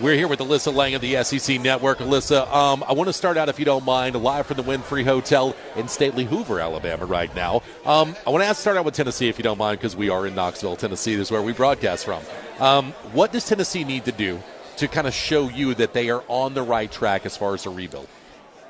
We're here with Alyssa Lang of the SEC Network. Alyssa, um, I want to start out, if you don't mind, live from the Wynfrey Hotel in stately Hoover, Alabama, right now. Um, I want to start out with Tennessee, if you don't mind, because we are in Knoxville, Tennessee. This is where we broadcast from. Um, what does Tennessee need to do to kind of show you that they are on the right track as far as a rebuild?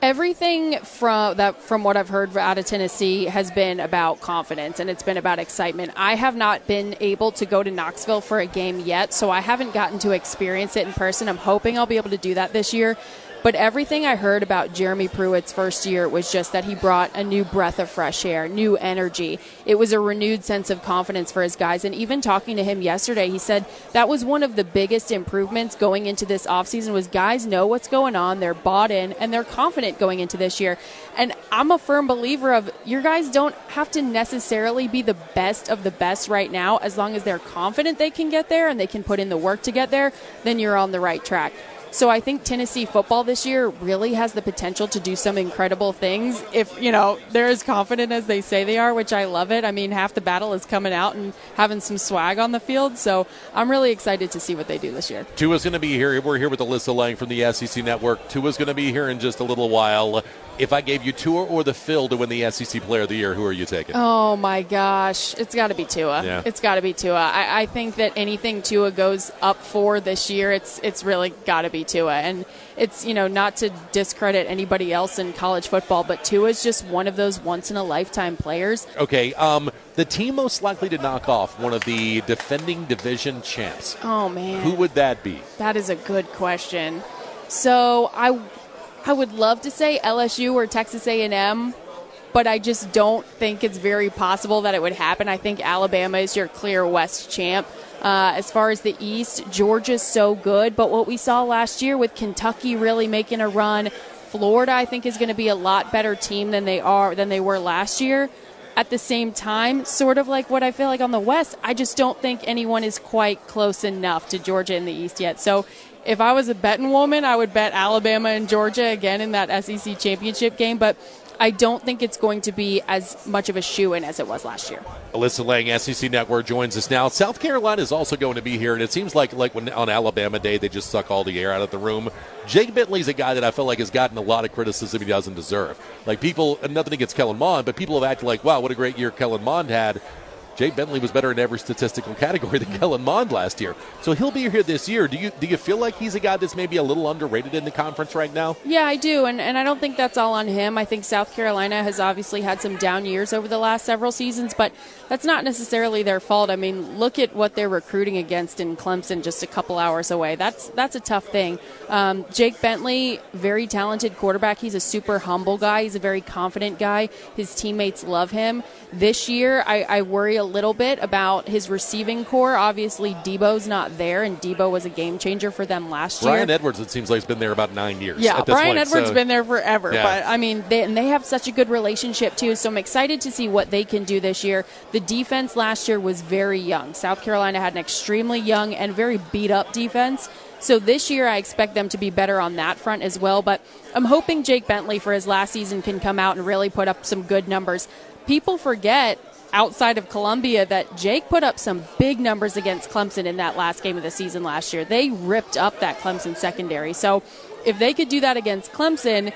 Everything from that, from what I've heard out of Tennessee, has been about confidence and it's been about excitement. I have not been able to go to Knoxville for a game yet, so I haven't gotten to experience it in person. I'm hoping I'll be able to do that this year. But everything I heard about Jeremy Pruitt's first year was just that he brought a new breath of fresh air, new energy. It was a renewed sense of confidence for his guys. And even talking to him yesterday, he said that was one of the biggest improvements going into this offseason was guys know what's going on, they're bought in, and they're confident going into this year. And I'm a firm believer of your guys don't have to necessarily be the best of the best right now. As long as they're confident they can get there and they can put in the work to get there, then you're on the right track. So I think Tennessee football this year really has the potential to do some incredible things if, you know, they're as confident as they say they are, which I love it. I mean, half the battle is coming out and having some swag on the field. So I'm really excited to see what they do this year. Tua's going to be here. We're here with Alyssa Lang from the SEC Network. Tua's going to be here in just a little while. If I gave you Tua or the Phil to win the SEC Player of the Year, who are you taking? Oh my gosh, it's got to be Tua. Yeah. It's got to be Tua. I, I think that anything Tua goes up for this year, it's it's really got to be Tua. And it's you know not to discredit anybody else in college football, but Tua is just one of those once in a lifetime players. Okay, um, the team most likely to knock off one of the defending division champs. Oh man, Who would that be? That is a good question. So I, I would love to say LSU or Texas A&M, but I just don't think it's very possible that it would happen. I think Alabama is your clear West champ. Uh, as far as the East, Georgia's so good, but what we saw last year with Kentucky really making a run, Florida I think is going to be a lot better team than they are than they were last year. At the same time, sort of like what I feel like on the West, I just don't think anyone is quite close enough to Georgia in the East yet. So if I was a betting woman, I would bet Alabama and Georgia again in that SEC championship game. But I don't think it's going to be as much of a shoo in as it was last year. Alyssa Lang, SEC Network, joins us now. South Carolina is also going to be here, and it seems like like when on Alabama Day they just suck all the air out of the room. Jake Bentley's a guy that I feel like has gotten a lot of criticism he doesn't deserve. Like people, nothing against Kellen Mond, but people have acted like, "Wow, what a great year Kellen Mond had." Jake Bentley was better in every statistical category than Kellen Mond last year. So he'll be here this year. Do you do you feel like he's a guy that's maybe a little underrated in the conference right now? Yeah, I do, and and I don't think that's all on him. I think South Carolina has obviously had some down years over the last several seasons, but that's not necessarily their fault. I mean, look at what they're recruiting against in Clemson, just a couple hours away. That's that's a tough thing. Um, Jake Bentley, very talented quarterback. He's a super humble guy. He's a very confident guy. His teammates love him. This year, I, I worry a little bit about his receiving corps. Obviously, Deebo's not there, and Deebo was a game changer for them last year. Bryan Edwards, it seems like, has been there about nine years. Yeah, at this Bryan point, Edwards so- been there forever. Yeah. But I mean, they, and they have such a good relationship too. So I'm excited to see what they can do this year. The defense last year was very young. South Carolina had an extremely young and very beat up defense. So this year, I expect them to be better on that front as well. But I'm hoping Jake Bentley for his last season can come out and really put up some good numbers. People forget outside of Columbia that Jake put up some big numbers against Clemson in that last game of the season last year. They ripped up that Clemson secondary. So if they could do that against Clemson,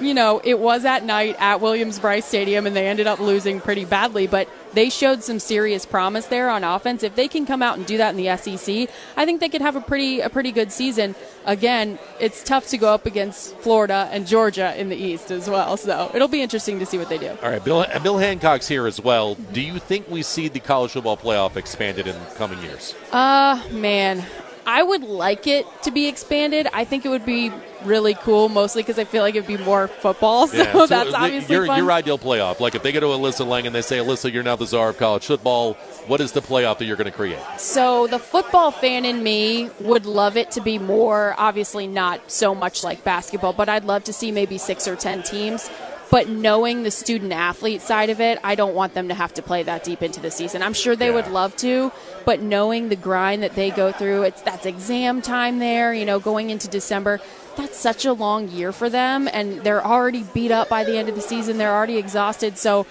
you know, it was at night at Williams-Brice Stadium and they ended up losing pretty badly, but they showed some serious promise there on offense. If they can come out and do that in the SEC, I think they could have a pretty a pretty good season. Again, it's tough to go up against Florida and Georgia in the East as well, so it'll be interesting to see what they do. All right, Bill, Bill Hancock's here as well. Do you think we see the college football playoff expanded in coming years? Uh, man, I would like it to be expanded. I think it would be really cool, mostly because I feel like it'd be more football. So, Yeah, so that's obviously your, fun. your ideal playoff. Like if they go to Alyssa Lang and they say, Alyssa, you're now the czar of college football, what is the playoff that you're going to create? So the football fan in me would love it to be more, obviously not so much like basketball, but I'd love to see maybe six or ten teams. But knowing the student athlete side of it, I don't want them to have to play that deep into the season. I'm sure they Yeah. would love to, but knowing the grind that they go through, it's that's exam time there, you know, going into December. That's such a long year for them and they're already beat up by the end of the season. They're already exhausted. So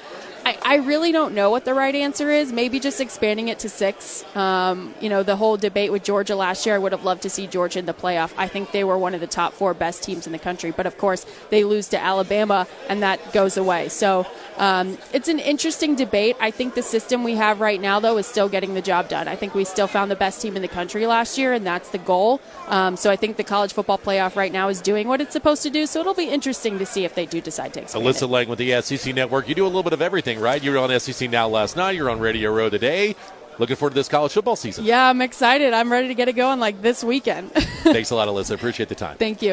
I, I really don't know what the right answer is. Maybe just expanding it to six. Um, you know, the whole debate with Georgia last year, I would have loved to see Georgia in the playoff. I think they were one of the top four best teams in the country. But of course, they lose to Alabama, and that goes away. So um, it's an interesting debate. I think the system we have right now, though, is still getting the job done. I think we still found the best team in the country last year, and that's the goal. Um, so I think the college football playoff right now is doing what it's supposed to do. So it'll be interesting to see if they do decide to expand. Alyssa. Lang with the SEC Network. You do a little bit of everything, right? You were on SEC Now last night. You're on Radio Row today. Looking forward to this college football season. Yeah, I'm excited. I'm ready to get it going like this weekend. Thanks a lot, Alyssa. Appreciate the time. Thank you.